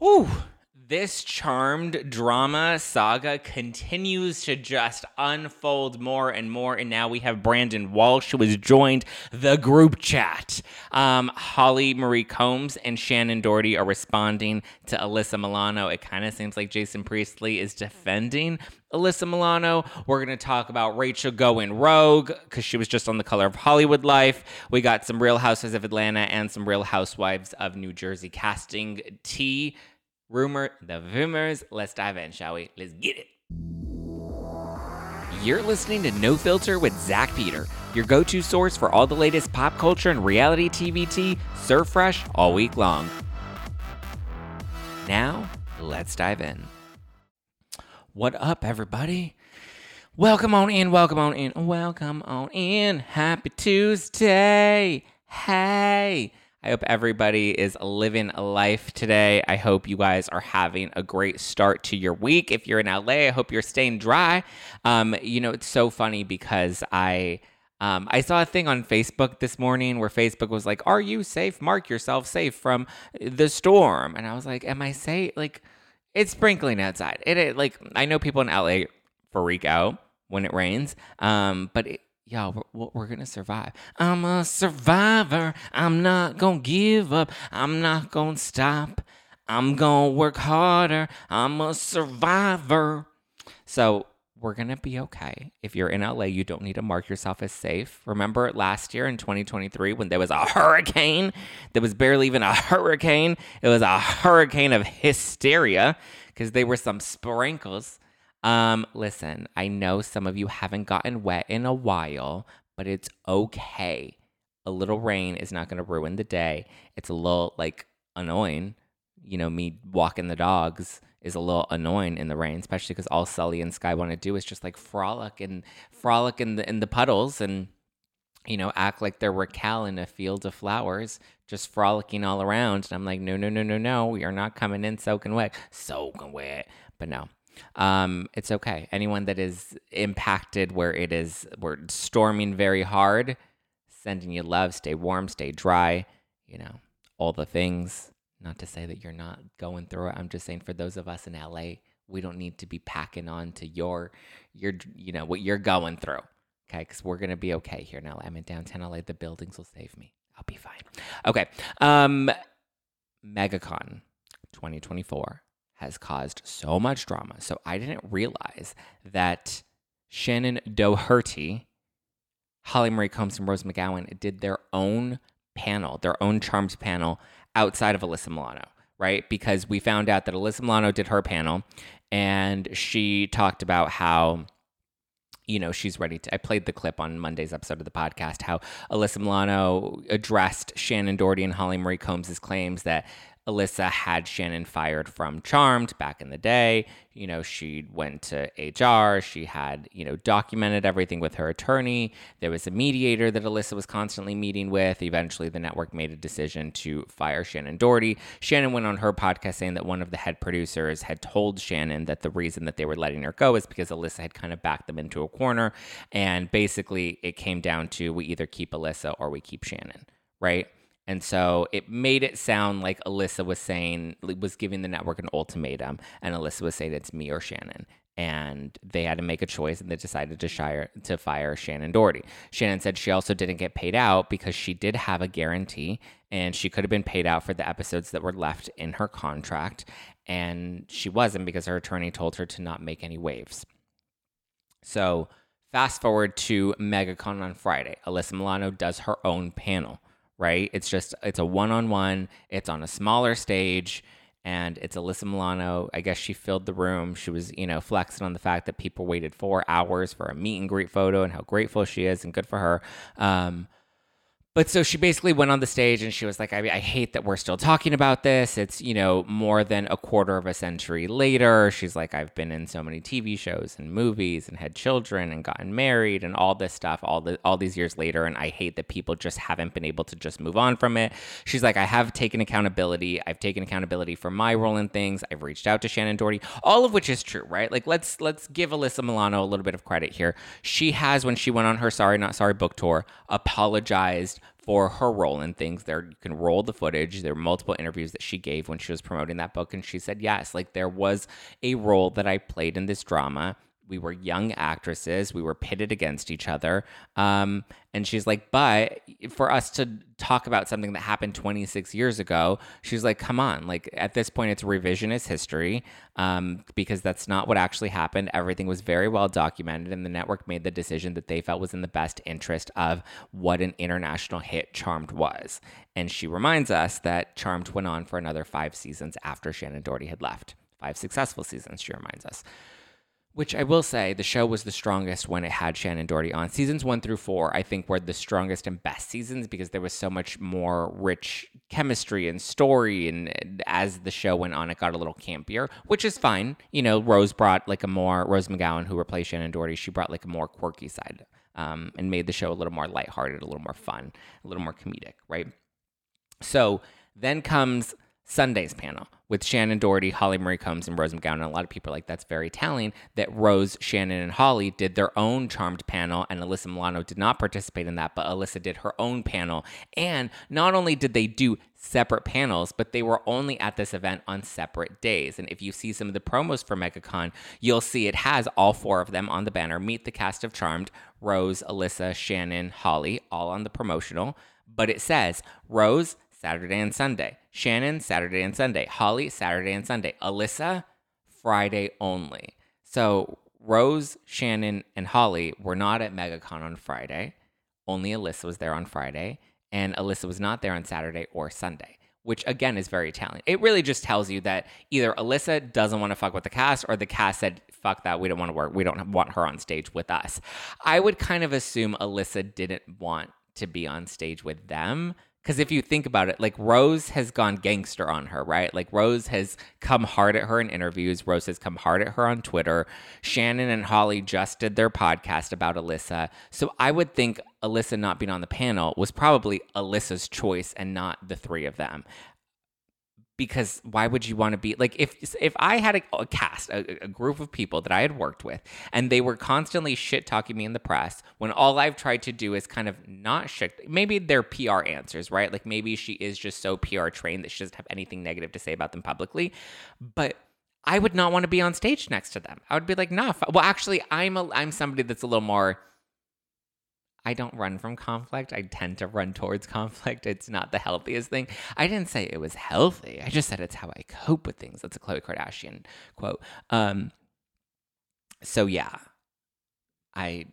Whew. This charmed drama saga continues to just unfold more and more. And now we have Brandon Walsh, who has joined the group chat. Um, Holly Marie Combs and Shannen Doherty are responding to Alyssa Milano. It kind of seems like Jason Priestley is defending Alyssa Milano. We're going to talk about Rachel going rogue because she was just on the color of Hollywood Life. We got some Real Housewives of Atlanta and some Real Housewives of New Jersey casting tea rumor, the rumors. Let's dive in, shall we? Let's get it. You're listening to No Filter with Zack Peter, your go to source for all the latest pop culture and reality TV tea, serve fresh all week long. Now, let's dive in. What up, everybody? Welcome on in, welcome on in, welcome on in. Happy Tuesday. Hey. I hope everybody is living a life today. I hope you guys are having a great start to your week. If you're in LA, I hope you're staying dry. Um, you know, it's so funny because I. Um, I saw a thing on Facebook this morning where Facebook was like, "Are you safe? Mark yourself safe from the storm." And I was like, "Am I safe?" Like, it's sprinkling outside. It, it like I know people in LA freak out when it rains, um, but it, y'all, we're, we're gonna survive. I'm a survivor. I'm not gonna give up. I'm not gonna stop. I'm gonna work harder. I'm a survivor. So we're gonna be okay. If you're in LA, you don't need to mark yourself as safe. Remember last year in 2023 when there was a hurricane? There was barely even a hurricane. It was a hurricane of hysteria because they were some sprinkles um, listen, I know some of you haven't gotten wet in a while, but it's okay. A little rain is not going to ruin the day. It's a little like annoying. You know, me walking the dogs is a little annoying in the rain, especially because all Sully and Sky want to do is just like frolic and frolic in the in the puddles and you know act like they're Raquel in a field of flowers, just frolicking all around. And I'm like, no, no, no, no, no, we are not coming in soaking wet, soaking wet. But no, um, it's okay. Anyone that is impacted where it is, we're storming very hard, sending you love, stay warm, stay dry, you know, all the things. Not to say that you're not going through it. I'm just saying for those of us in LA, we don't need to be packing on to your, your, you know, what you're going through. Okay. Cause we're going to be okay here in LA. I'm in downtown LA. The buildings will save me. I'll be fine. Okay. Um, MegaCon 2024 has caused so much drama. So I didn't realize that Shannen Doherty, Holly Marie Combs, and Rose McGowan did their own panel, their own Charms panel outside of Alyssa Milano, right? Because we found out that Alyssa Milano did her panel and she talked about how you know, she's ready to. I played the clip on Monday's episode of the podcast how Alyssa Milano addressed Shannon Doherty and Holly Marie Combs' claims that Alyssa had Shannon fired from Charmed back in the day. You know, she went to HR. She had, you know, documented everything with her attorney. There was a mediator that Alyssa was constantly meeting with. Eventually, the network made a decision to fire Shannen Doherty. Shannon went on her podcast saying that one of the head producers had told Shannon that the reason that they were letting her go is because Alyssa had kind of backed them into a corner. And basically, it came down to we either keep Alyssa or we keep Shannon, right? And so it made it sound like Alyssa was saying, was giving the network an ultimatum, and Alyssa was saying it's me or Shannon. And they had to make a choice, and they decided to, shire, to fire Shannen Doherty. Shannon said she also didn't get paid out because she did have a guarantee, and she could have been paid out for the episodes that were left in her contract. And she wasn't because her attorney told her to not make any waves. So fast forward to MegaCon on Friday. Alyssa Milano does her own panel right? It's just it's a one on one. It's on a smaller stage, and it's Alyssa Milano. I guess she filled the room. She was you know flexing on the fact that people waited four hours for a meet and greet photo and how grateful she is and good for her. Um, but so she basically went on the stage and she was like, I, I hate that we're still talking about this. It's, you know, more than a quarter of a century later. She's like, I've been in so many TV shows and movies and had children and gotten married and all this stuff all the all these years later. And I hate that people just haven't been able to just move on from it. She's like, I have taken accountability. I've taken accountability for my role in things. I've reached out to Shannen Doherty, all of which is true, right? Like let's let's give Alyssa Milano a little bit of credit here. She has, when she went on her Sorry Not Sorry book tour, apologized for her role in things. There you can roll the footage. There were multiple interviews that she gave when she was promoting that book, and she said yes, like there was a role that I played in this drama we were young actresses we were pitted against each other um, and she's like but for us to talk about something that happened 26 years ago she's like come on like at this point it's revisionist history um, because that's not what actually happened. Everything was very well documented and the network made the decision that they felt was in the best interest of what an international hit charmed was. And she reminds us that charmed went on for another five seasons after Shannen Doherty had left. Five successful seasons she reminds us which I will say, the show was the strongest when it had Shannen Doherty on. Seasons one through four, I think, were the strongest and best seasons because there was so much more rich chemistry and story. And as the show went on, it got a little campier, which is fine. You know, Rose brought like a more, Rose McGowan, who replaced Shannen Doherty, she brought like a more quirky side um, and made the show a little more lighthearted, a little more fun, a little more comedic, right? So then comes Sunday's panel with Shannen Doherty, Holly Marie Combs, and Rose McGowan. And a lot of people are like, that's very telling that Rose, Shannon, and Holly did their own Charmed panel, and Alyssa Milano did not participate in that, but Alyssa did her own panel. And not only did they do separate panels, but they were only at this event on separate days. And if you see some of the promos for MegaCon, you'll see it has all four of them on the banner. Meet the cast of Charmed Rose, Alyssa, Shannon, Holly, all on the promotional. But it says Rose, Saturday and Sunday. Shannon, Saturday and Sunday. Holly, Saturday and Sunday. Alyssa, Friday only. So Rose, Shannon, and Holly were not at MegaCon on Friday. Only Alyssa was there on Friday. And Alyssa was not there on Saturday or Sunday, which again is very telling. It really just tells you that either Alyssa doesn't want to fuck with the cast or the cast said, fuck that, we don't want to work. We don't want her on stage with us. I would kind of assume Alyssa didn't want to be on stage with them because if you think about it, like Rose has gone gangster on her, right? Like Rose has come hard at her in interviews. Rose has come hard at her on Twitter. Shannon and Holly just did their podcast about Alyssa. So I would think Alyssa not being on the panel was probably Alyssa's choice and not the three of them because why would you want to be like if if I had a, a cast a, a, group of people that I had worked with and they were constantly shit talking me in the press when all I've tried to do is kind of not shit maybe they're PR answers right? Like maybe she is just so PR trained that she doesn't have anything negative to say about them publicly but I would not want to be on stage next to them. I would be like nah well actually I'm a I'm somebody that's a little more I don't run from conflict. I tend to run towards conflict. It's not the healthiest thing. I didn't say it was healthy. I just said it's how I cope with things. That's a Khloe Kardashian quote. Um, so yeah, I,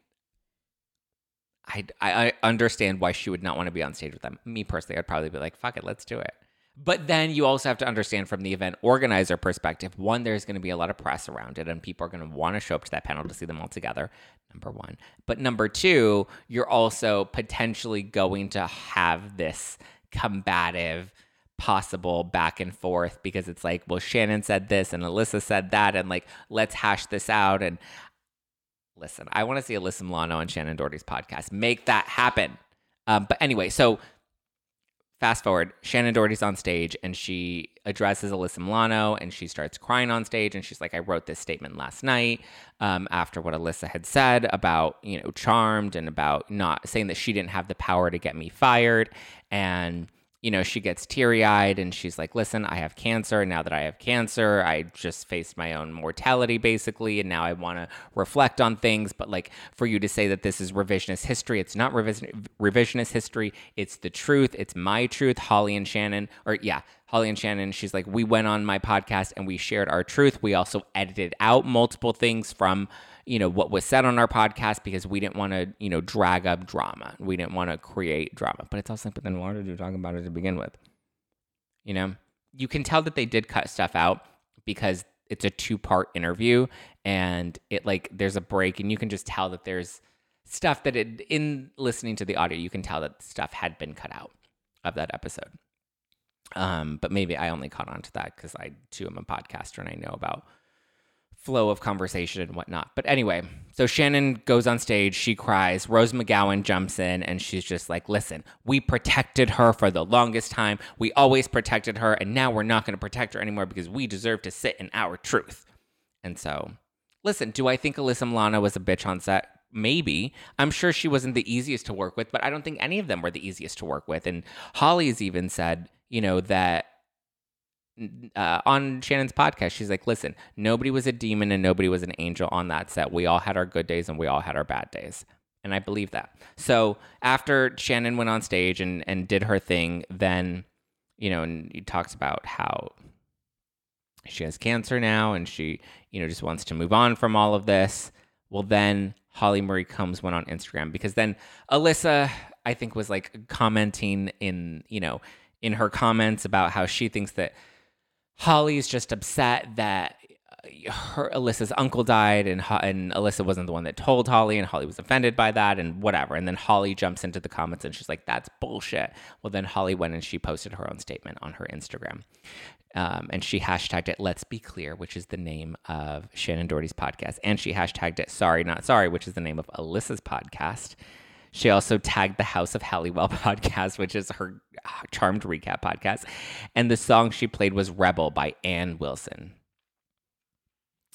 I, I understand why she would not want to be on stage with them. Me personally, I'd probably be like, "Fuck it, let's do it." But then you also have to understand from the event organizer perspective one, there's going to be a lot of press around it, and people are going to want to show up to that panel to see them all together. Number one. But number two, you're also potentially going to have this combative possible back and forth because it's like, well, Shannon said this and Alyssa said that, and like, let's hash this out. And listen, I want to see Alyssa Milano and Shannen Doherty's podcast. Make that happen. Um, but anyway, so fast forward, Shannen Doherty's on stage and she addresses Alyssa Milano and she starts crying on stage and she's like, I wrote this statement last night um, after what Alyssa had said about, you know, Charmed and about not saying that she didn't have the power to get me fired. And you know, she gets teary eyed and she's like, listen, I have cancer. Now that I have cancer, I just faced my own mortality basically. And now I want to reflect on things. But like for you to say that this is revisionist history, it's not revision- revisionist history. It's the truth. It's my truth. Holly and Shannon, or yeah, Holly and Shannon, she's like, we went on my podcast and we shared our truth. We also edited out multiple things from you know what was said on our podcast because we didn't want to you know drag up drama. We didn't want to create drama but it's also like but then why did you talk about it to begin with? You know? You can tell that they did cut stuff out because it's a two part interview and it like there's a break and you can just tell that there's stuff that it in listening to the audio you can tell that stuff had been cut out of that episode. Um but maybe i only caught on to that because i too am a podcaster and i know about flow of conversation and whatnot. But anyway, so Shannon goes on stage, she cries, Rose McGowan jumps in, and she's just like, listen, we protected her for the longest time. We always protected her, and now we're not going to protect her anymore because we deserve to sit in our truth. And so, listen, do I think Alyssa Milano was a bitch on set? maybe. I'm sure she wasn't the easiest to work with, but I don't think any of them were the easiest to work with. And Holly's even said, you know, that uh, on Shannon's podcast, she's like, listen, nobody was a demon and nobody was an angel on that set. We all had our good days and we all had our bad days. And I believe that. So after Shannon went on stage and, and did her thing, then, you know, and he talks about how she has cancer now and she, you know, just wants to move on from all of this. Well, then Holly Marie Combs went on Instagram because then Alyssa, I think, was like commenting in, you know, in her comments about how she thinks that Holly's just upset that uh, her Alyssa's uncle died and and Alyssa wasn't the one that told Holly and Holly was offended by that and whatever and then Holly jumps into the comments and she's like that's bullshit. Well then Holly went and she posted her own statement on her Instagram. Um, and she hashtagged it let's be clear which is the name of Shannen Doherty's podcast and she hashtagged it sorry not sorry which is the name of Alyssa's podcast. She also tagged the House of Halliwell podcast, which is her uh, charmed recap podcast. And the song she played was Rebel by Ann Wilson.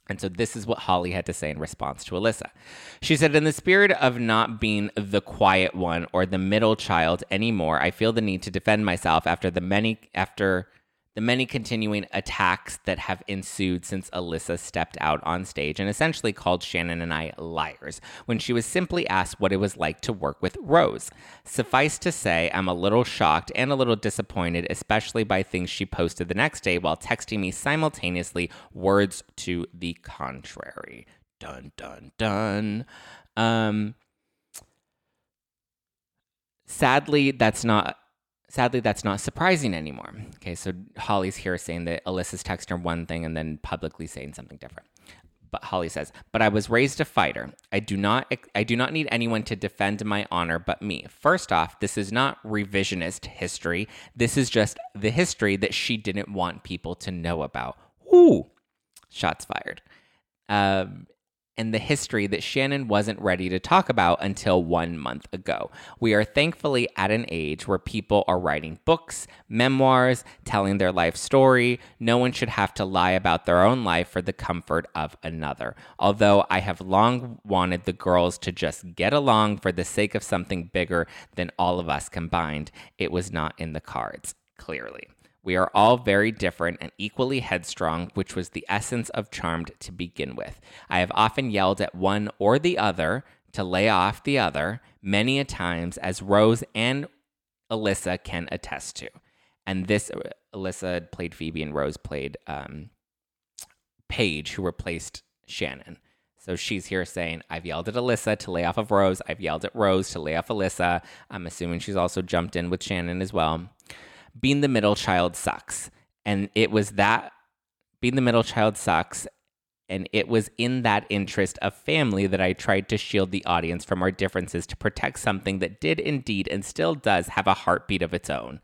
And so this is what Holly had to say in response to Alyssa. She said, In the spirit of not being the quiet one or the middle child anymore, I feel the need to defend myself after the many after the many continuing attacks that have ensued since Alyssa stepped out on stage and essentially called Shannon and I liars when she was simply asked what it was like to work with Rose. Suffice to say, I'm a little shocked and a little disappointed, especially by things she posted the next day while texting me simultaneously words to the contrary. Dun, dun, dun. Um, sadly, that's not sadly, that's not surprising anymore. Okay, so Holly's here saying that Alyssa's texting her one thing and then publicly saying something different. But Holly says, "But I was raised a fighter. I do not I do not need anyone to defend my honor but me. First off, this is not revisionist history. This is just the history that she didn't want people to know about." Ooh. Shots fired. Um, and the history that Shannon wasn't ready to talk about until one month ago. We are thankfully at an age where people are writing books, memoirs, telling their life story. No one should have to lie about their own life for the comfort of another. Although I have long wanted the girls to just get along for the sake of something bigger than all of us combined, it was not in the cards, clearly. We are all very different and equally headstrong, which was the essence of Charmed to begin with. I have often yelled at one or the other to lay off the other many a times, as Rose and Alyssa can attest to. And this, Alyssa played Phoebe and Rose played um, Paige, who replaced Shannon. So she's here saying, I've yelled at Alyssa to lay off of Rose. I've yelled at Rose to lay off Alyssa. I'm assuming she's also jumped in with Shannon as well being the middle child sucks. And it was that being the middle child sucks. And it was in that interest of family that I tried to shield the audience from our differences to protect something that did indeed and still does have a heartbeat of its own.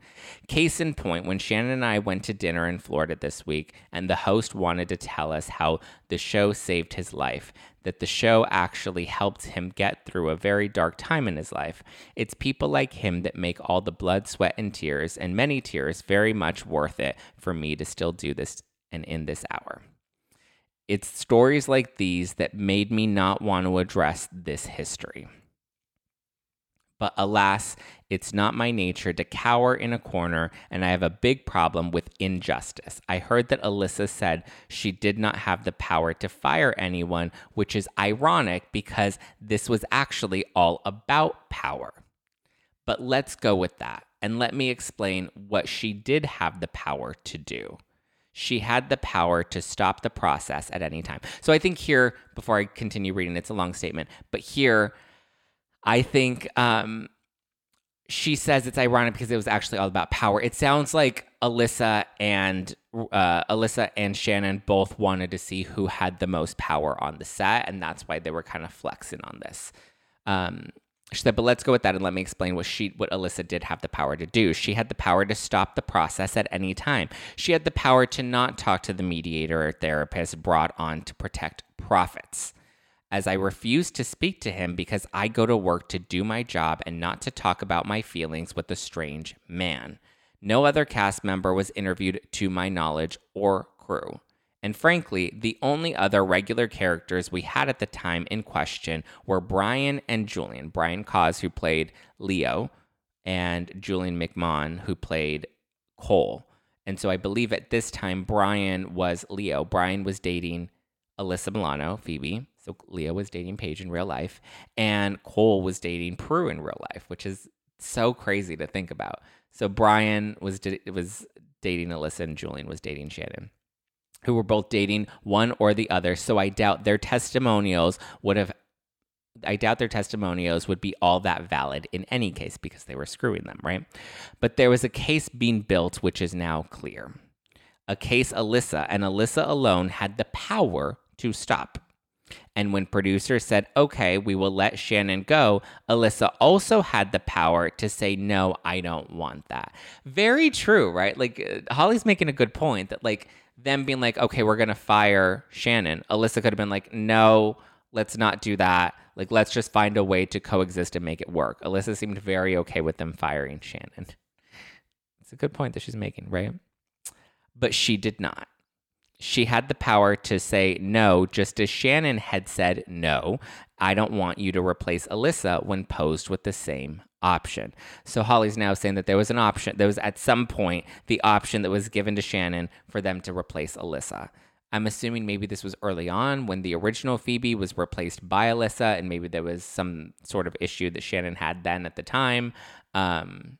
Case in point, when Shannon and I went to dinner in Florida this week, and the host wanted to tell us how the show saved his life, that the show actually helped him get through a very dark time in his life. It's people like him that make all the blood, sweat, and tears, and many tears, very much worth it for me to still do this and in this hour. It's stories like these that made me not want to address this history. But alas, it's not my nature to cower in a corner, and I have a big problem with injustice. I heard that Alyssa said she did not have the power to fire anyone, which is ironic because this was actually all about power. But let's go with that, and let me explain what she did have the power to do she had the power to stop the process at any time. So I think here, before I continue reading, it's a long statement, but here I think um, she says it's ironic because it was actually all about power. It sounds like Alyssa and uh, Alyssa and Shannon both wanted to see who had the most power on the set, and that's why they were kind of flexing on this. Um, she said, but let's go with that and let me explain what she what Alyssa did have the power to do. She had the power to stop the process at any time. She had the power to not talk to the mediator or therapist brought on to protect profits as I refuse to speak to him because I go to work to do my job and not to talk about my feelings with a strange man. No other cast member was interviewed to my knowledge or crew. And frankly, the only other regular characters we had at the time in question were Brian and Julian. Brian Krause, who played Leo, and Julian McMahon, who played Cole. And so I believe at this time, Brian was Leo. Brian was dating Alyssa Milano, Phoebe. So Leo was dating Paige in real life. And Cole was dating Prue in real life, which is so crazy to think about. So Brian was, was dating Alyssa and Julian was dating Shannon who were both dating one or the other. So I doubt their testimonials would have. I doubt their testimonials would be all that valid in any case because they were screwing them, right? But there was a case being built, which is now clear. A case Alyssa and Alyssa alone had the power to stop. And when producers said, okay, we will let Shannon go, Alyssa also had the power to say, no, I don't want that. Very true, right? Like, uh, Holly's making a good point that, like, them being like, okay, we're to fire Shannon. Alyssa could have been like, no, let's not do that. Like, let's just find a way to coexist and make it work. Alyssa seemed very okay with them firing Shannon. It's a good point that she's making, right? But she did not. She had the power to say no, just as Shannon had said no. I don't want you to replace Alyssa when posed with the same option. So Holly's now saying that there was an option, there was at some point the option that was given to Shannon for them to replace Alyssa. I'm assuming maybe this was early on when the original Phoebe was replaced by Alyssa, and maybe there was some sort of issue that Shannon had then at the time. Um,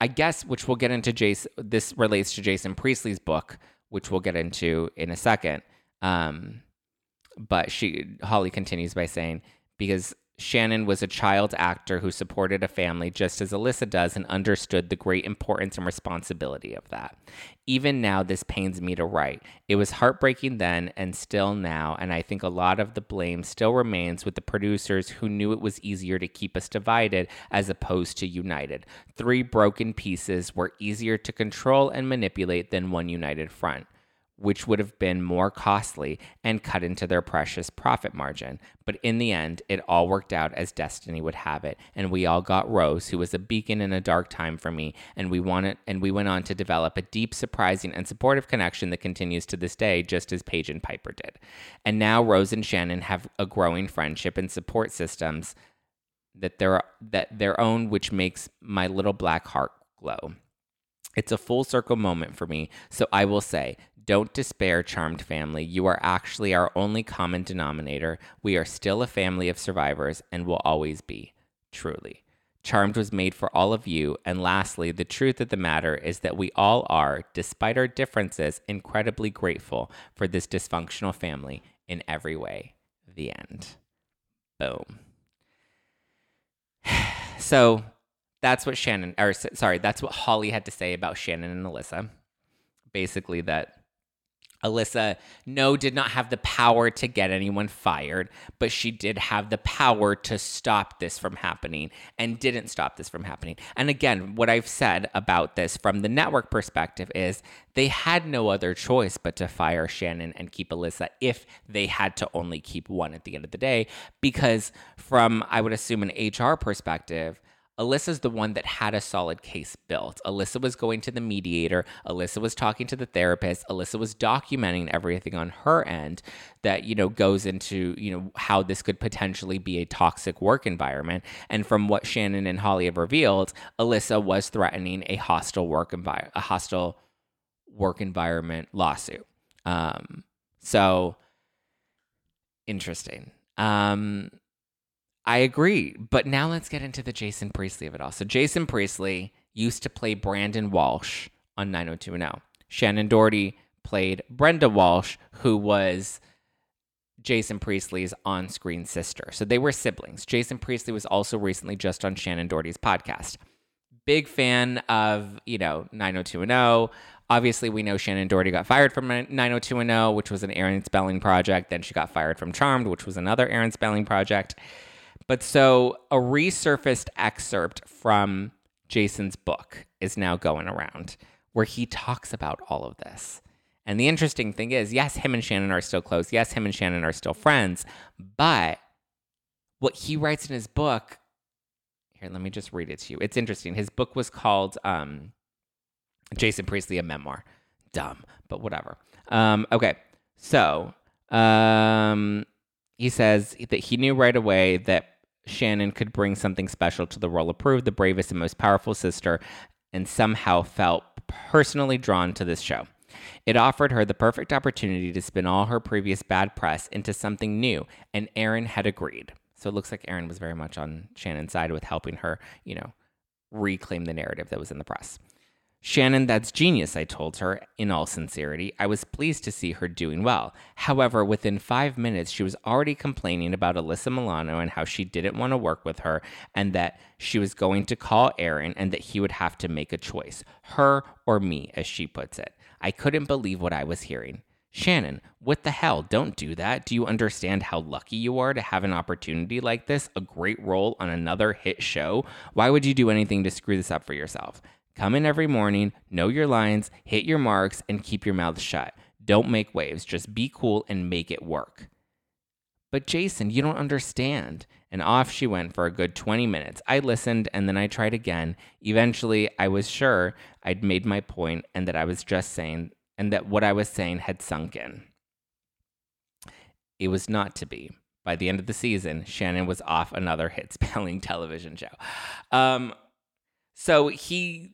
I guess, which we'll get into. Jason, this relates to Jason Priestley's book, which we'll get into in a second. Um, but she Holly continues by saying because Shannon was a child actor who supported a family just as Alyssa does and understood the great importance and responsibility of that. Even now, this pains me to write. It was heartbreaking then and still now, and I think a lot of the blame still remains with the producers who knew it was easier to keep us divided as opposed to united. Three broken pieces were easier to control and manipulate than one united front which would have been more costly and cut into their precious profit margin. But in the end, it all worked out as destiny would have it, and we all got Rose, who was a beacon in a dark time for me, and we wanted and we went on to develop a deep, surprising, and supportive connection that continues to this day, just as Paige and Piper did. And now Rose and Shannon have a growing friendship and support systems that their that their own, which makes my little black heart glow. It's a full circle moment for me, so I will say don't despair, charmed family. You are actually our only common denominator. We are still a family of survivors and will always be, truly. Charmed was made for all of you. And lastly, the truth of the matter is that we all are, despite our differences, incredibly grateful for this dysfunctional family in every way. The end. Boom. So that's what Shannon, or sorry, that's what Holly had to say about Shannon and Alyssa. Basically, that Alyssa, no, did not have the power to get anyone fired, but she did have the power to stop this from happening and didn't stop this from happening. And again, what I've said about this from the network perspective is they had no other choice but to fire Shannon and keep Alyssa if they had to only keep one at the end of the day. Because, from I would assume an HR perspective, Alyssa's the one that had a solid case built. Alyssa was going to the mediator. Alyssa was talking to the therapist. Alyssa was documenting everything on her end that, you know, goes into, you know, how this could potentially be a toxic work environment. And from what Shannon and Holly have revealed, Alyssa was threatening a hostile work environment, a hostile work environment lawsuit. Um, so interesting. Um, I agree. But now let's get into the Jason Priestley of it all. So Jason Priestley used to play Brandon Walsh on 90210. Shannen Doherty played Brenda Walsh, who was Jason Priestley's on screen sister. So they were siblings. Jason Priestley was also recently just on Shannen Doherty's podcast. Big fan of, you know, 90210. Obviously, we know Shannen Doherty got fired from 90210, which was an Aaron Spelling project. Then she got fired from Charmed, which was another Aaron Spelling project. But so a resurfaced excerpt from Jason's book is now going around where he talks about all of this. And the interesting thing is, yes, him and Shannon are still close. Yes, him and Shannon are still friends. But what he writes in his book, here, let me just read it to you. It's interesting. His book was called um, Jason Priestley, a memoir. dumb, but whatever. Um, okay, so um, he says that he knew right away that Shannon could bring something special to the role of Prue, the bravest and most powerful sister, and somehow felt personally drawn to this show. It offered her the perfect opportunity to spin all her previous bad press into something new, and Aaron had agreed. So it looks like Aaron was very much on Shannon's side with helping her, you know, reclaim the narrative that was in the press. Shannon, that's genius, I told her, in all sincerity. I was pleased to see her doing well. However, within five minutes, she was already complaining about Alyssa Milano and how she didn't want to work with her, and that she was going to call Aaron and that he would have to make a choice her or me, as she puts it. I couldn't believe what I was hearing. Shannon, what the hell? Don't do that. Do you understand how lucky you are to have an opportunity like this, a great role on another hit show? Why would you do anything to screw this up for yourself? Come in every morning, know your lines, hit your marks, and keep your mouth shut. Don't make waves. Just be cool and make it work. But Jason, you don't understand. And off she went for a good 20 minutes. I listened and then I tried again. Eventually, I was sure I'd made my point and that I was just saying, and that what I was saying had sunk in. It was not to be. By the end of the season, Shannon was off another hit spelling television show. Um, so he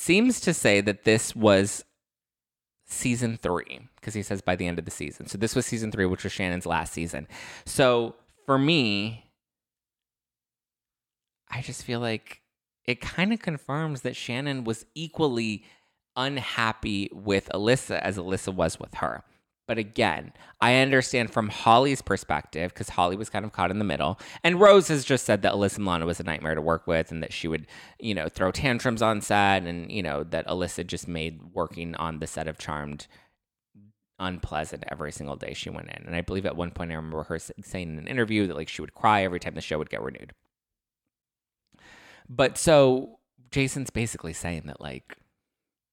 seems to say that this was season three because he says by the end of the season. So this was season three, which was Shannon's last season. So for me, I just feel like it kind of confirms that Shannon was equally unhappy with Alyssa as Alyssa was with her. But again, I understand from Holly's perspective because Holly was kind of caught in the middle. And Rose has just said that Alyssa Milano was a nightmare to work with and that she would, you know, throw tantrums on set and, you know, that Alyssa just made working on the set of Charmed unpleasant every single day she went in. And I believe at one point I remember her saying in an interview that like she would cry every time the show would get renewed. But so Jason's basically saying that like,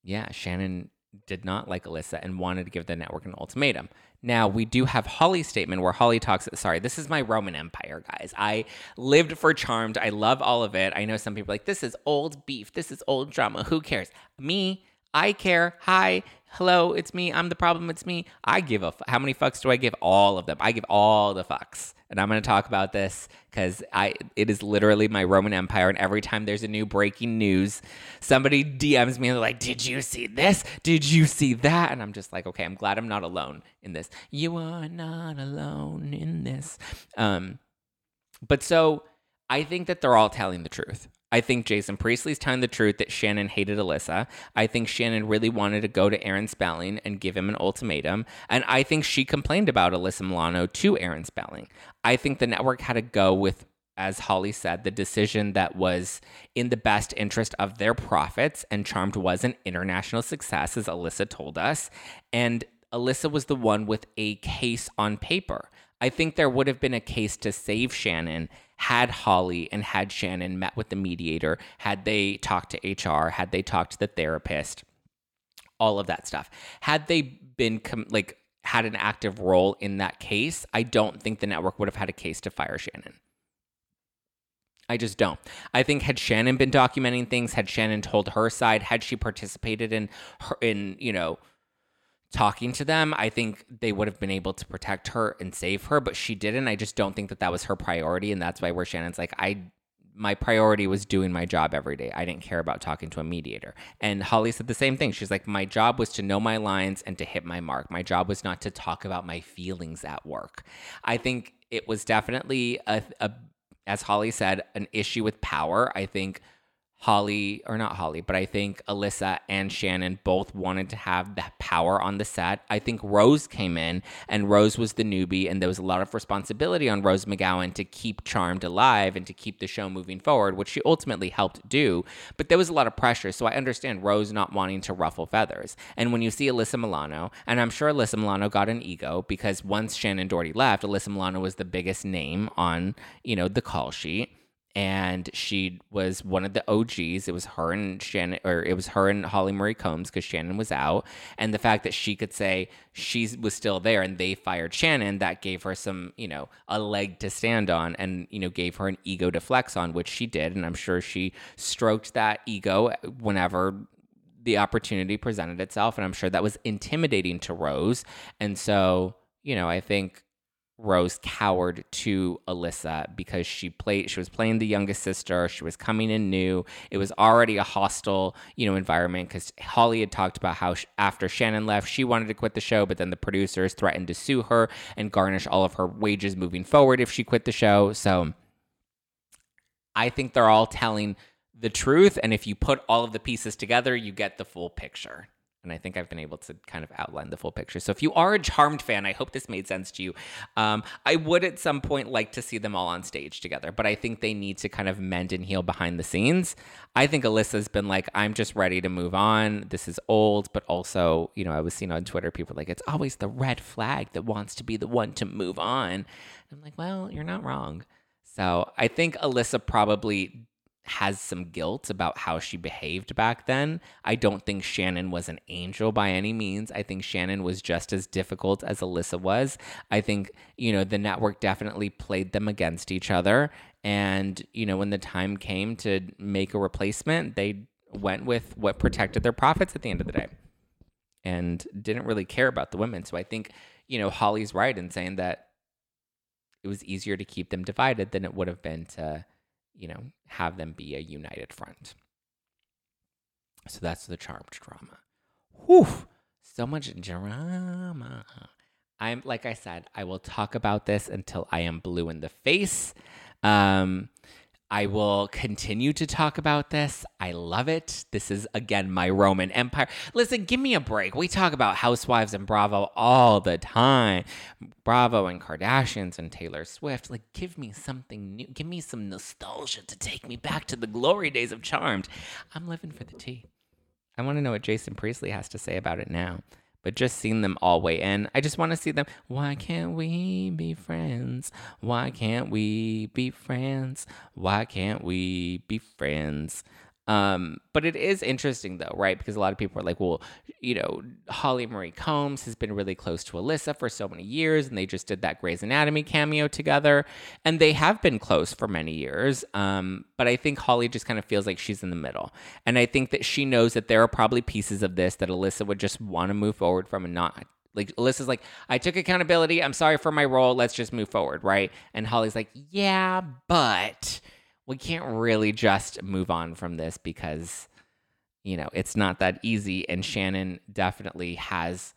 yeah, Shannon did not like Alyssa and wanted to give the network an ultimatum. Now, we do have Holly's statement where Holly talks, sorry, this is my Roman Empire, guys. I lived for Charmed. I love all of it. I know some people like, this is old beef. This is old drama. Who cares? Me, I care. Hi, hello, it's me. I'm the problem. It's me. I give a. F- How many fucks do I give? All of them. I give all the fucks, and I'm going to talk about this because I. It is literally my Roman Empire, and every time there's a new breaking news, somebody DMs me and they're like, "Did you see this? Did you see that?" And I'm just like, "Okay, I'm glad I'm not alone in this. You are not alone in this." Um, but so I think that they're all telling the truth. I think Jason Priestley's telling the truth that Shannon hated Alyssa. I think Shannon really wanted to go to Aaron Spelling and give him an ultimatum. And I think she complained about Alyssa Milano to Aaron Spelling. I think the network had to go with, as Holly said, the decision that was in the best interest of their profits. And Charmed was an international success, as Alyssa told us. And Alyssa was the one with a case on paper. I think there would have been a case to save Shannon had Holly and had Shannon met with the mediator, had they talked to HR, had they talked to the therapist, all of that stuff. Had they been com- like had an active role in that case, I don't think the network would have had a case to fire Shannon. I just don't. I think had Shannon been documenting things, had Shannon told her side, had she participated in her in, you know, talking to them, I think they would have been able to protect her and save her, but she didn't. I just don't think that that was her priority, and that's why where Shannon's like, I my priority was doing my job every day. I didn't care about talking to a mediator. And Holly said the same thing. She's like, my job was to know my lines and to hit my mark. My job was not to talk about my feelings at work. I think it was definitely a, a as Holly said, an issue with power. I think Holly, or not Holly, but I think Alyssa and Shannon both wanted to have the power on the set. I think Rose came in, and Rose was the newbie, and there was a lot of responsibility on Rose McGowan to keep Charmed alive and to keep the show moving forward, which she ultimately helped do. But there was a lot of pressure, so I understand Rose not wanting to ruffle feathers. And when you see Alyssa Milano, and I'm sure Alyssa Milano got an ego because once Shannen Doherty left, Alyssa Milano was the biggest name on, you know, the call sheet and she was one of the OGs. It was her and Shannon, or it was her and Holly Marie Combs because Shannon was out. And the fact that she could say she was still there and they fired Shannon, that gave her some, you know, a leg to stand on and, you know, gave her an ego to flex on, which she did. And I'm sure she stroked that ego whenever the opportunity presented itself, and I'm sure that was intimidating to Rose. And so, you know, I think Rose cowered to Alyssa because she played she was playing the youngest sister, she was coming in new. It was already a hostile, you know, environment cuz Holly had talked about how sh- after Shannon left, she wanted to quit the show, but then the producers threatened to sue her and garnish all of her wages moving forward if she quit the show. So I think they're all telling the truth and if you put all of the pieces together, you get the full picture. And I think I've been able to kind of outline the full picture. So if you are a Charmed fan, I hope this made sense to you. Um, I would at some point like to see them all on stage together, but I think they need to kind of mend and heal behind the scenes. I think Alyssa's been like, I'm just ready to move on. This is old, but also, you know, I was seeing on Twitter people like, it's always the red flag that wants to be the one to move on. I'm like, well, you're not wrong. So I think Alyssa probably has some guilt about how she behaved back then. I don't think Shannon was an angel by any means. I think Shannon was just as difficult as Alyssa was. I think, you know, the network definitely played them against each other. And, you know, when the time came to make a replacement, they went with what protected their profits at the end of the day and didn't really care about the women. So I think, you know, Holly's right in saying that it was easier to keep them divided than it would have been to you know, have them be a united front. So that's the charmed drama. Whew, so much drama. I'm like I said, I will talk about this until I am blue in the face. Um, I will continue to talk about this. I love it. This is, again, my Roman Empire. Listen, give me a break. We talk about Housewives and Bravo all the time. Bravo and Kardashians and Taylor Swift. Like, give me something new. Give me some nostalgia to take me back to the glory days of Charmed. I'm living for the tea. I want to know what Jason Priestley has to say about it now but just seeing them all weigh in, I just want to see them. Why can't we be friends? Why can't we be friends? Why can't we be friends? Um, but it is interesting though, right? Because a lot of people are like, well, you know, Holly Marie Combs has been really close to Alyssa for so many years, and they just did that Grey's Anatomy cameo together, and they have been close for many years. Um, but I think Holly just kind of feels like she's in the middle, and I think that she knows that there are probably pieces of this that Alyssa would just want to move forward from and not like Alyssa's like, I took accountability. I'm sorry for my role. Let's just move forward, right? And Holly's like, yeah, but we can't really just move on from this because you know it's not that easy. And shannon definitely has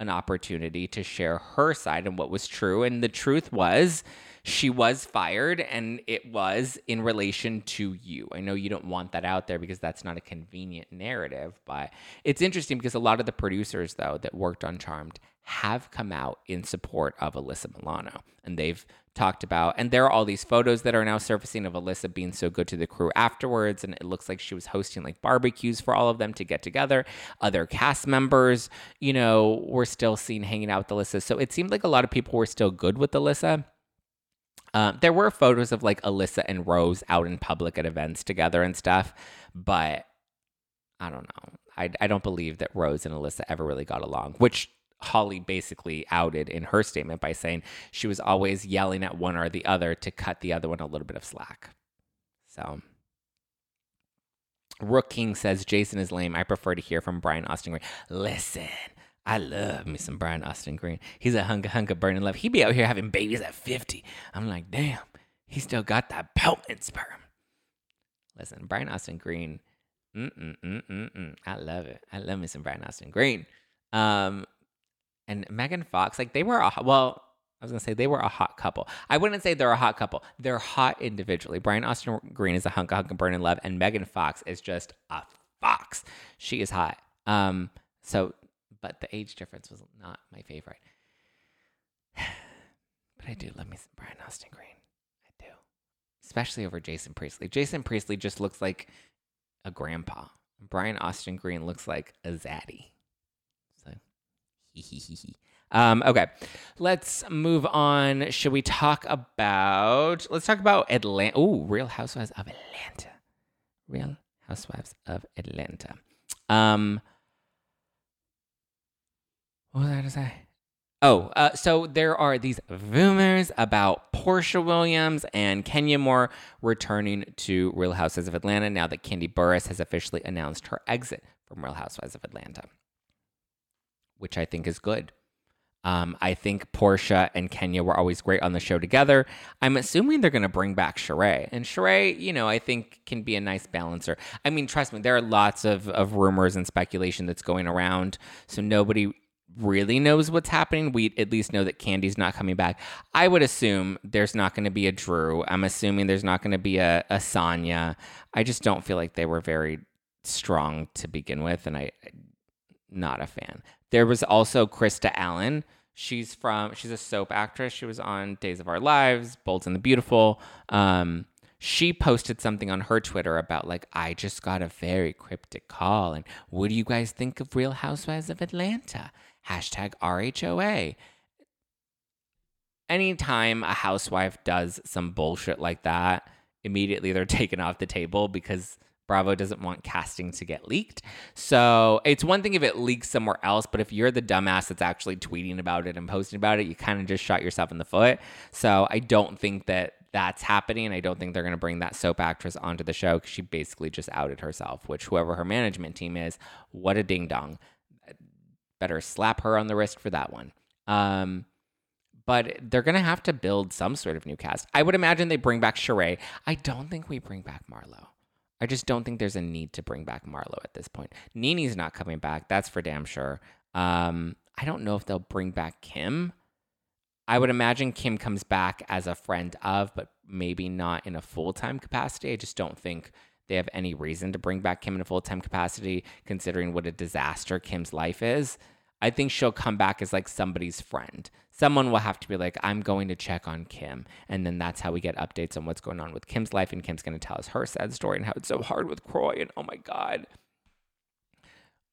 an opportunity to share her side and what was true. And the truth was she was fired and it was in relation to you. I know you don't want that out there because that's not a convenient narrative but it's interesting because a lot of the producers though that worked on charmed have come out in support of alyssa milano and they've talked about. And there are all these photos that are now surfacing of Alyssa being so good to the crew afterwards. And it looks like she was hosting like barbecues for all of them to get together. Other cast members, you know, were still seen hanging out with Alyssa. So it seemed like a lot of people were still good with Alyssa. Um, there were photos of like Alyssa and Rose out in public at events together and stuff, but I don't know. I, I don't believe that Rose and Alyssa ever really got along, which Holly basically outed in her statement by saying she was always yelling at one or the other to cut the other one a little bit of slack. So, Rook King says Jason is lame. I prefer to hear from Brian Austin Green. Listen, I love me some Brian Austin Green. He's a hunka hunka burning love. He be out here having babies at 50. I'm like, damn, he still got that potent sperm. Listen, Brian Austin Green. Mm mm mm mm mm. I love it. I love me some Brian Austin Green. Um, and Megan Fox, like they were a well, I was gonna say they were a hot couple. I wouldn't say they're a hot couple. They're hot individually. Brian Austin Green is a hunk hunk and burn in love, and Megan Fox is just a fox. She is hot. Um, so but the age difference was not my favorite. but I do love me some Brian Austin Green. I do. Especially over Jason Priestley. Jason Priestley just looks like a grandpa. Brian Austin Green looks like a zaddy. Um, okay, let's move on. Should we talk about? Let's talk about Atlanta. Oh, Real Housewives of Atlanta. Real Housewives of Atlanta. Um, what was I to say? Oh, uh, so there are these rumors about Porsha Williams and Kenya Moore returning to Real Housewives of Atlanta now that Kandi Burruss has officially announced her exit from Real Housewives of Atlanta, which I think is good. Um, I think Porsha and Kenya were always great on the show together. I'm assuming they're going to bring back Sheree. And Sheree, you know, I think can be a nice balancer. I mean, trust me, there are lots of, of rumors and speculation that's going around. So nobody really knows what's happening. We at least know that Kandi's not coming back. I would assume there's not going to be a Drew. I'm assuming there's not going to be a, a Sanya. I just don't feel like they were very strong to begin with. And I, not a fan. There was also Krista Allen She's from she's a soap actress. She was on Days of Our Lives, Bold and the Beautiful. Um, she posted something on her Twitter about like I just got a very cryptic call, and what do you guys think of Real Housewives of Atlanta? Hashtag RHOA. Anytime a housewife does some bullshit like that, immediately they're taken off the table because Bravo doesn't want casting to get leaked. So it's one thing if it leaks somewhere else, but if you're the dumbass that's actually tweeting about it and posting about it, you kind of just shot yourself in the foot. So I don't think that that's happening. I don't think they're going to bring that soap actress onto the show because she basically just outed herself, which whoever her management team is, what a ding dong. Better slap her on the wrist for that one. Um, but they're going to have to build some sort of new cast. I would imagine they bring back Sheree. I don't think we bring back Marlo. I just don't think there's a need to bring back Marlo at this point. NeNe's not coming back. That's for damn sure. Um, I don't know if they'll bring back Kim. I would imagine Kim comes back as a friend of, but maybe not in a full time capacity. I just don't think they have any reason to bring back Kim in a full time capacity, considering what a disaster Kim's life is. I think she'll come back as like somebody's friend. Someone will have to be like, I'm going to check on Kim. And then that's how we get updates on what's going on with Kim's life. And Kim's going to tell us her sad story and how it's so hard with Kroy. And oh my God.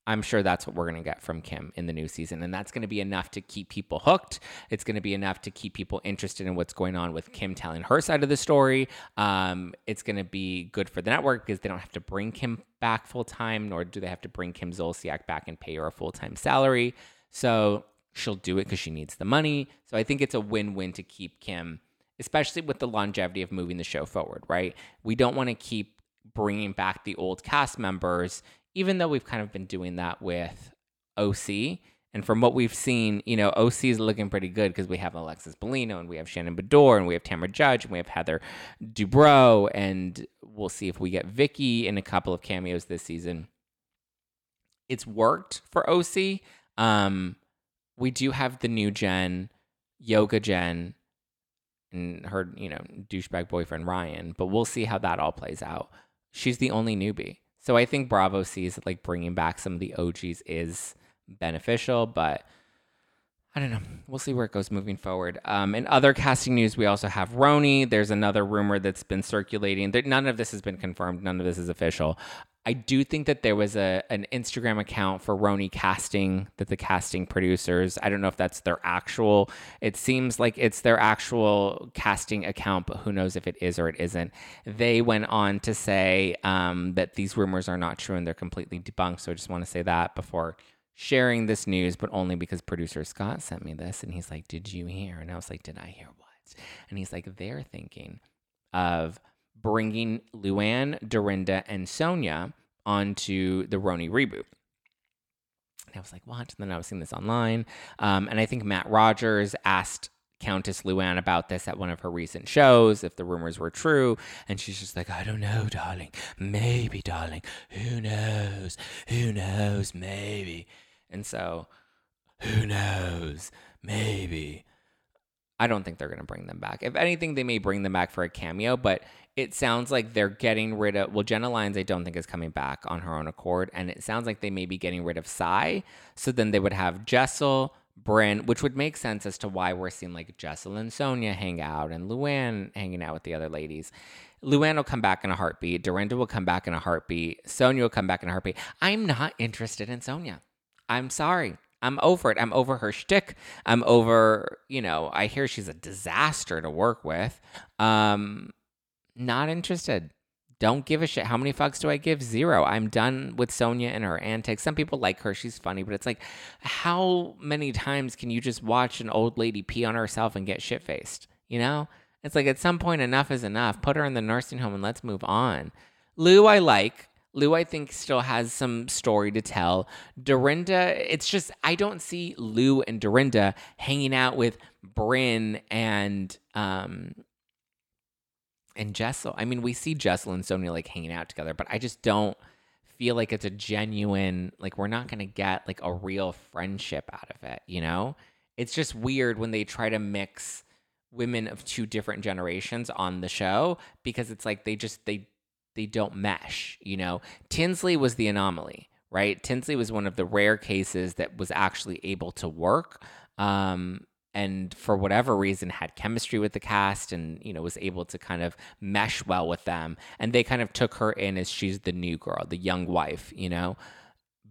I'm sure that's what we're going to get from Kim in the new season. And that's going to be enough to keep people hooked. It's going to be enough to keep people interested in what's going on with Kim telling her side of the story. Um, it's going to be good for the network because they don't have to bring Kim back full time, nor do they have to bring Kim Zolciak back and pay her a full time salary. So she'll do it because she needs the money. So I think it's a win win to keep Kim, especially with the longevity of moving the show forward, right? We don't want to keep bringing back the old cast members even though we've kind of been doing that with OC. And from what we've seen, you know, OC is looking pretty good because we have Alexis Bellino and we have Shannon Beador and we have Tamra Judge and we have Heather Dubrow. And we'll see if we get Vicki in a couple of cameos this season. It's worked for OC. Um, we do have the new Jen, Yoga Jen, and her, you know, douchebag boyfriend Ryan, but we'll see how that all plays out. She's the only newbie. So I think Bravo sees that like bringing back some of the OGs is beneficial, but I don't know. We'll see where it goes moving forward. Um, in other casting news, we also have RHONY. There's another rumor that's been circulating. None of this has been confirmed. None of this is official. I do think that there was a an Instagram account for RHONY casting that the casting producers. I don't know if that's their actual. It seems like it's their actual casting account, but who knows if it is or it isn't. They went on to say um, that these rumors are not true and they're completely debunked. So I just want to say that before sharing this news, but only because producer Scott sent me this and he's like, "Did you hear?" And I was like, "Did I hear what?" And he's like, "They're thinking of." Bringing Luann, Dorinda, and Sonja onto the RHONY reboot. And I was like, what? And then I was seeing this online. Um, and I think Matt Rogers asked Countess Luann about this at one of her recent shows, if the rumors were true. And she's just like, I don't know, darling. Maybe, darling. Who knows? Who knows? Maybe. And so, who knows? Maybe. I don't think they're going to bring them back. If anything, they may bring them back for a cameo, but it sounds like they're getting rid of well jenna lyons i don't think is coming back on her own accord and it sounds like they may be getting rid of Sai. so then they would have jessel brynn which would make sense as to why we're seeing like Jessel and sonja hang out and Luann hanging out with the other ladies. Luann will come back in a heartbeat. Dorinda will come back in a heartbeat. sonja will come back in a heartbeat. I'm not interested in sonja I'm sorry. I'm over it. I'm over her shtick. I'm over, you know, I hear she's a disaster to work with. Um, not interested. Don't give a shit. How many fucks do I give? Zero. I'm done with Sonja and her antics. Some people like her. She's funny, but it's like, how many times can you just watch an old lady pee on herself and get shit faced? You know? It's like at some point, enough is enough. Put her in the nursing home and let's move on. Lou, I like. Lou, I think, still has some story to tell. Dorinda, it's just, I don't see Lou and Dorinda hanging out with Brynn and, um, and Jessel. I mean, we see Jessel and Sonja like hanging out together, but I just don't feel like it's a genuine, like, we're not to get like a real friendship out of it, you know? It's just weird when they try to mix women of two different generations on the show because it's like they just, they, they don't mesh, you know? Tinsley was the anomaly, right? Tinsley was one of the rare cases that was actually able to work. Um, and for whatever reason had chemistry with the cast and you know was able to kind of mesh well with them. And they kind of took her in as she's the new girl the young wife you know?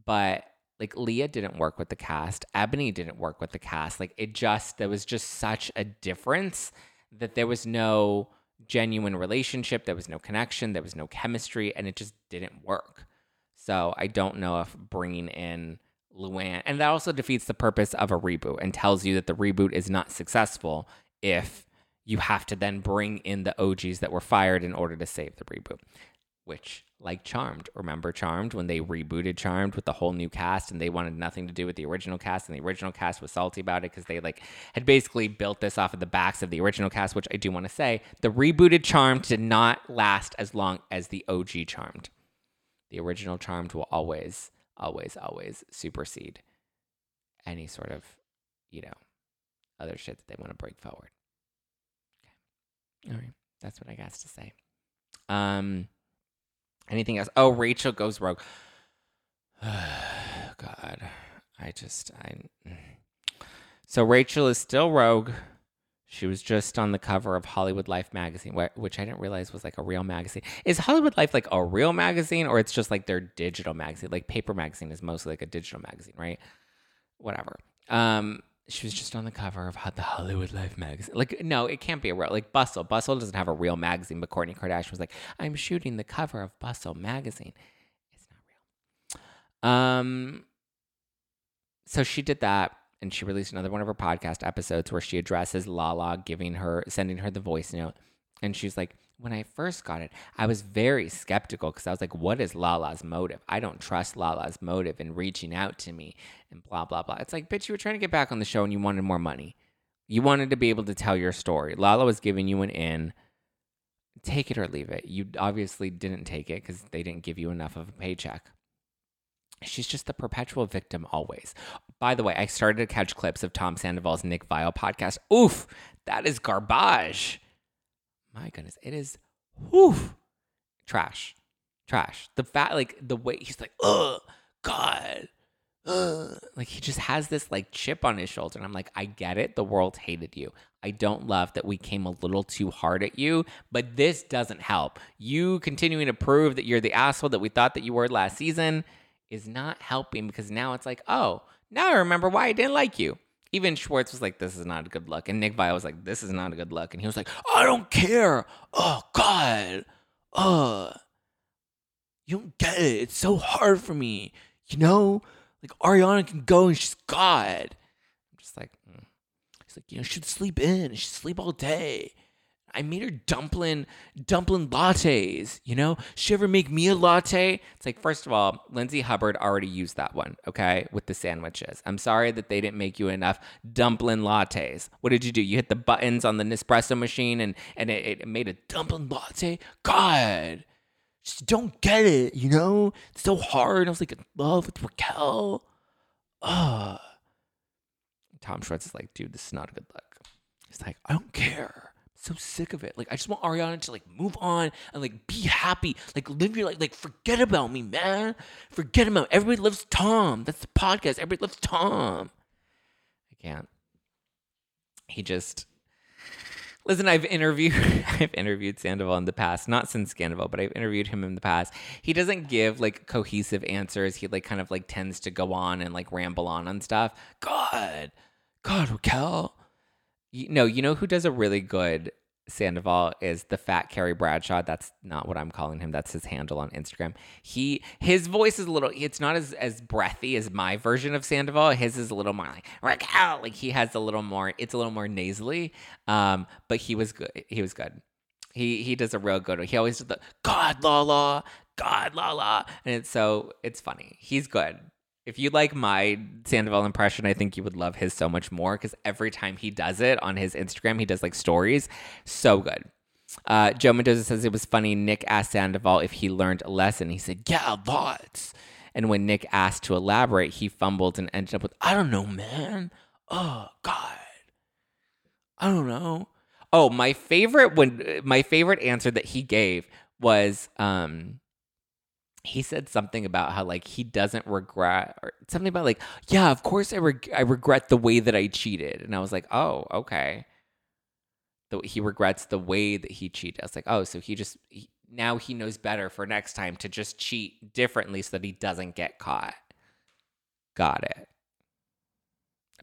But like leah didn't work with the cast. Eboni didn't work with the cast. Like it just there was just such a difference that there was no genuine relationship there was no connection there was no chemistry and it just didn't work. So i don't know if bringing in Luann. And that also defeats the purpose of a reboot and tells you that the reboot is not successful if you have to then bring in the OGs that were fired in order to save the reboot. Which, like Charmed, remember Charmed when they rebooted Charmed with the whole new cast and they wanted nothing to do with the original cast and the original cast was salty about it because they like had basically built this off of the backs of the original cast, which I do want to say the rebooted Charmed did not last as long as the OG Charmed. The original Charmed will always always, always supersede any sort of, you know, other shit that they want to bring forward. Okay. All right. That's what I got to say. Um, anything else? Oh, Rachel goes rogue. God, I just, I. So Rachel is still rogue. She was just on the cover of Hollywood Life magazine, which I didn't realize was like a real magazine. Is Hollywood Life like a real magazine or it's just like their digital magazine? Like paper magazine is mostly like a digital magazine, right? Whatever. Um, she was just on the cover of the Hollywood Life magazine. Like, no, it can't be a real like Bustle. Bustle doesn't have a real magazine, but Kourtney Kardashian was like, I'm shooting the cover of Bustle magazine. It's not real. Um, so she did that and she released another one of her podcast episodes where she addresses Lala giving her sending her the voice note and she's like when I first got it, I was very skeptical because I was like, what is Lala's motive? I don't trust Lala's motive in reaching out to me and blah, blah, blah. It's like, bitch, you were trying to get back on the show and you wanted more money. You wanted to be able to tell your story. Lala was giving you an in. Take it or leave it. You obviously didn't take it because they didn't give you enough of a paycheck. She's just the perpetual victim always. By the way, I started to catch clips of Tom Sandoval's Nick Viall podcast. Oof, that is garbage. My goodness, it is oof. Trash. Trash. The fact like the way he's like, oh God. Ugh. Like he just has this like chip on his shoulder. And I'm like, I get it. The world hated you. I don't love that we came a little too hard at you, but this doesn't help. You continuing to prove that you're the asshole that we thought that you were last season is not helping because now it's like, oh, now I remember why I didn't like you. Even Schwartz was like, this is not a good look. And Nick Viall was like, this is not a good look. And he was like, I don't care. Oh, God. Uh, you don't get it. It's so hard for me. You know, like Ariana can go and she's God. I'm just like, mm. he's like, you know, she'd sleep in. She'd sleep all day. I made her dumpling dumpling lattes, you know? She ever make me a latte? It's like, first of all, Lindsay Hubbard already used that one, okay, with the sandwiches. I'm sorry that they didn't make you enough dumpling lattes. What did you do? You hit the buttons on the Nespresso machine and, and it, it made a dumpling latte? God, just don't get it, you know? It's so hard. I was like in love with Raquel. Ugh. Tom Schwartz is like, dude, this is not a good look. He's like, I don't care so sick of it. Like I just want Ariana to like move on and like be happy. Like live your life. Like forget about me, man. Forget about me. everybody loves Tom. That's the podcast. Everybody loves Tom. I can't. He just listen. I've interviewed I've interviewed Sandoval in the past, not since Sandoval, but I've interviewed him in the past. He doesn't give like cohesive answers. He like kind of like tends to go on and like ramble on on stuff. God, God, Raquel you, no, you know who does a really good Sandoval is the fat Carrie Bradshaw. That's not what I'm calling him. That's his handle on Instagram. He his voice is a little. It's not as as breathy as my version of Sandoval. His is a little more like Raquel. Like he has a little more. It's a little more nasally. Um, but he was good. He was good. He he does a real good. He always does the God la la, God la la, and it's so it's funny. He's good. If you like my Sandoval impression, I think you would love his so much more because every time he does it on his Instagram, he does like stories. So good. Uh, Joe Mendoza says it was funny. Nick asked Sandoval if he learned a lesson. He said, Yeah, lots. And when Nick asked to elaborate, he fumbled and ended up with, I don't know, man. Oh, God. I don't know. Oh, my favorite when my favorite answer that he gave was um he said something about how like he doesn't regret or something about like yeah of course I reg- I regret the way that I cheated. And I was like oh okay. The, he regrets the way that he cheated. I was like oh so he just he, now he knows better for next time to just cheat differently so that he doesn't get caught. Got it.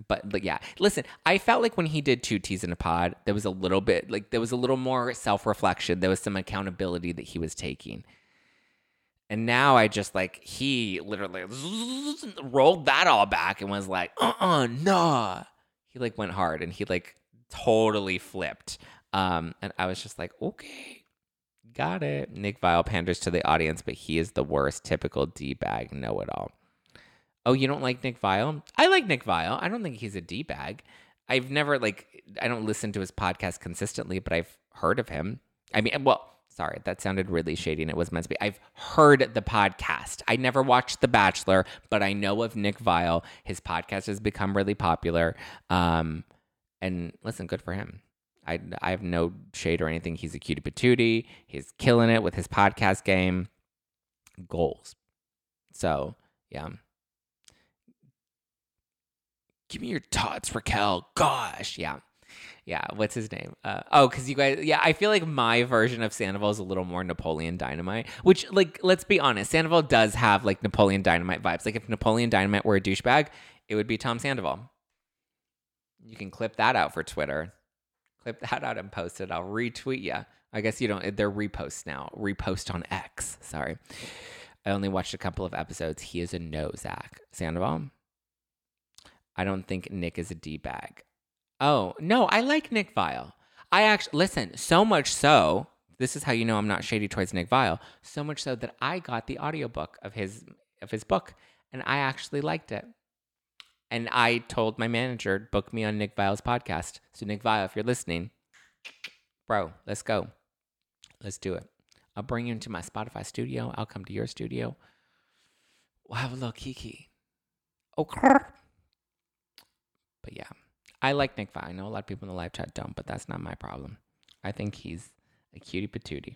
But, but yeah. Listen I felt like when he did two teas in a pod there was a little bit like there was a little more self-reflection. There was some accountability that he was taking and now I just like he literally rolled that all back and was like, uh uh nah. He like went hard and he like totally flipped. Um, and I was just like, okay, got it. Nick Viall panders to the audience, but he is the worst typical D bag know it all. Oh, you don't like Nick Viall? I like Nick Viall. I don't think he's a D bag. I've never like I don't listen to his podcast consistently, but I've heard of him. I mean, well, Sorry, that sounded really shady and it was meant to be. I've heard the podcast. I never watched The Bachelor, but I know of Nick Viall. His podcast has become really popular. Um, and listen, good for him. I, I have no shade or anything. He's a cutie patootie. He's killing it with his podcast game. Goals. So, yeah. Give me your tots, Raquel. Gosh, yeah yeah, what's his name? Uh, oh, because you guys, yeah, I feel like my version of Sandoval is a little more Napoleon Dynamite, which, like, let's be honest, Sandoval does have like Napoleon Dynamite vibes. Like, if Napoleon Dynamite were a douchebag, it would be Tom Sandoval. You can clip that out for Twitter. Clip that out and post it. I'll retweet you. I guess you don't, they're reposts now. Repost on X. Sorry. I only watched a couple of episodes. He is a no, Zack. Sandoval? I don't think Nick is a D bag. Oh, no, I like Nick Viall. I actually, listen, so much so, this is how you know I'm not shady towards Nick Viall, so much so that I got the audiobook of his of his book and I actually liked it. And I told my manager, book me on Nick Viall's podcast. So Nick Viall, if you're listening, bro, let's go. Let's do it. I'll bring you into my Spotify studio. I'll come to your studio. We'll have a little kiki. Okay. But yeah. I like Nick Viall. I know a lot of people in the live chat don't, but that's not my problem. I think he's a cutie patootie.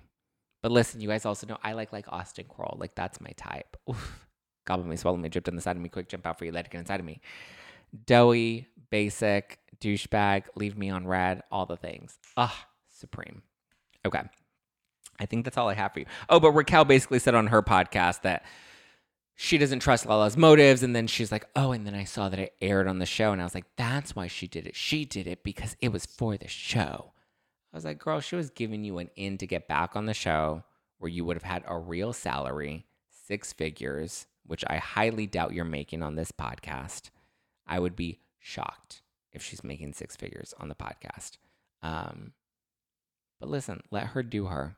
But listen, you guys also know I like like Austen Kroll. Like that's my type. Oof. Gobble me, swallow me, dripped on the side of me, quick jump out for you, let it get inside of me. Doughy, basic, douchebag, leave me on red, all the things. Ugh, supreme. Okay. I think that's all I have for you. Oh, but Raquel basically said on her podcast that she doesn't trust Lala's motives. And then she's like, oh, and then I saw that it aired on the show. And I was like, that's why she did it. She did it because it was for the show. I was like, girl, she was giving you an in to get back on the show where you would have had a real salary, six figures, which I highly doubt you're making on this podcast. I would be shocked if she's making six figures on the podcast. Um, but listen, let her do her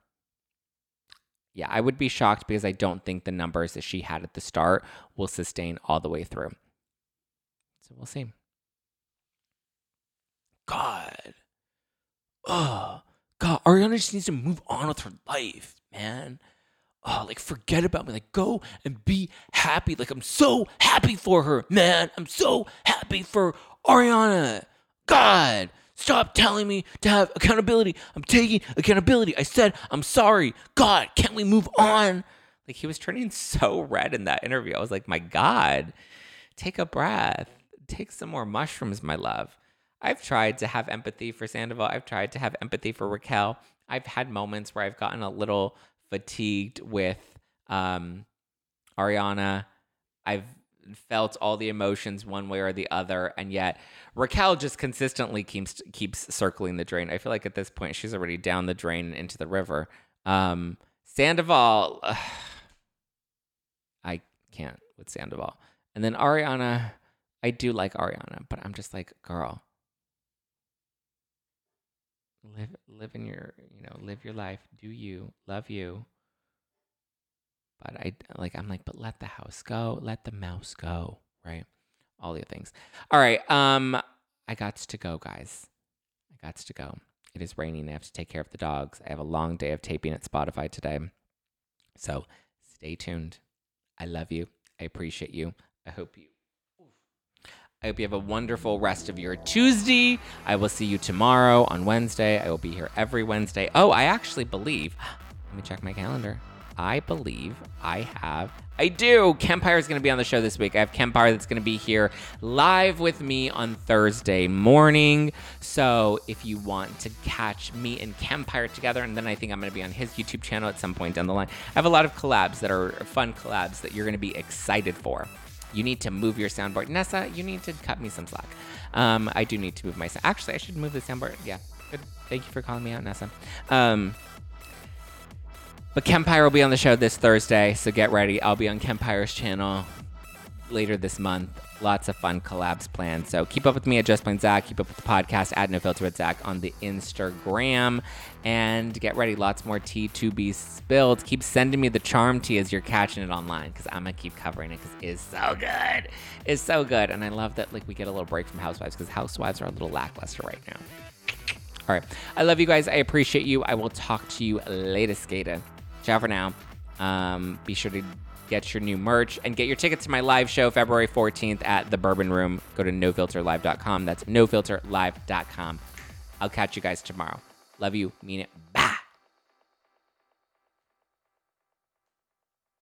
yeah, I would be shocked because I don't think the numbers that she had at the start will sustain all the way through. So we'll see. God. Oh, God. Ariana just needs to move on with her life, man. Oh, like forget about me. Like go and be happy. Like I'm so happy for her, man. I'm so happy for Ariana. God. Stop telling me to have accountability. I'm taking accountability. I said, I'm sorry. God, can't we move on? Like he was turning so red in that interview. I was like, my God, take a breath. Take some more mushrooms, my love. I've tried to have empathy for Sandoval. I've tried to have empathy for Raquel. I've had moments where I've gotten a little fatigued with um, Ariana. I've felt all the emotions one way or the other, and yet Raquel just consistently keeps keeps circling the drain. I feel like at this point she's already down the drain into the river. Um, Sandoval, uh, I can't with Sandoval, and then Ariana. I do like Ariana, but I'm just like, girl, live live in your you know live your life do you love you but i like i'm like but let the house go let the mouse go right? All the things. All right um i got to go guys. I got to go. It is raining. I have to take care of the dogs. I have a long day of taping at spotify today. So stay tuned. I love you. I appreciate you. I hope you I hope you have a wonderful rest of your Tuesday. I will see you tomorrow on Wednesday. I will be here every Wednesday. Oh, I actually believe, let me check my calendar. I believe I have, I do. Kempire is going to be on the show this week. I have Kempire that's going to be here live with me on Thursday morning. So if you want to catch me and Kempire together, and then I think I'm going to be on his YouTube channel at some point down the line. I have a lot of collabs that are fun collabs that you're going to be excited for you need to move your soundboard. Nessa, you need to cut me some slack. Um, I do need to move my. Actually, I should move the soundboard. Yeah, good. Thank you for calling me out, Nessa. Um, but Kempire will be on the show this Thursday, so get ready. I'll be on Kempire's channel later this month. Lots of fun collabs planned. So keep up with me at Just Plain Zack. Keep up with the podcast at No Filter with Zack on the Instagram. And get ready. Lots more tea to be spilled. Keep sending me the charm tea as you're catching it online because I'm going to keep covering it because it's so good. It's so good. And I love that like we get a little break from Housewives because Housewives are a little lackluster right now. All right. I love you guys. I appreciate you. I will talk to you later, Skater. Ciao for now. Um, be sure to get your new merch and get your tickets to my live show February 14th at the Bourbon Room. Go to nofilterlive.com. That's nofilterlive.com. I'll catch you guys tomorrow. Love you. Mean it.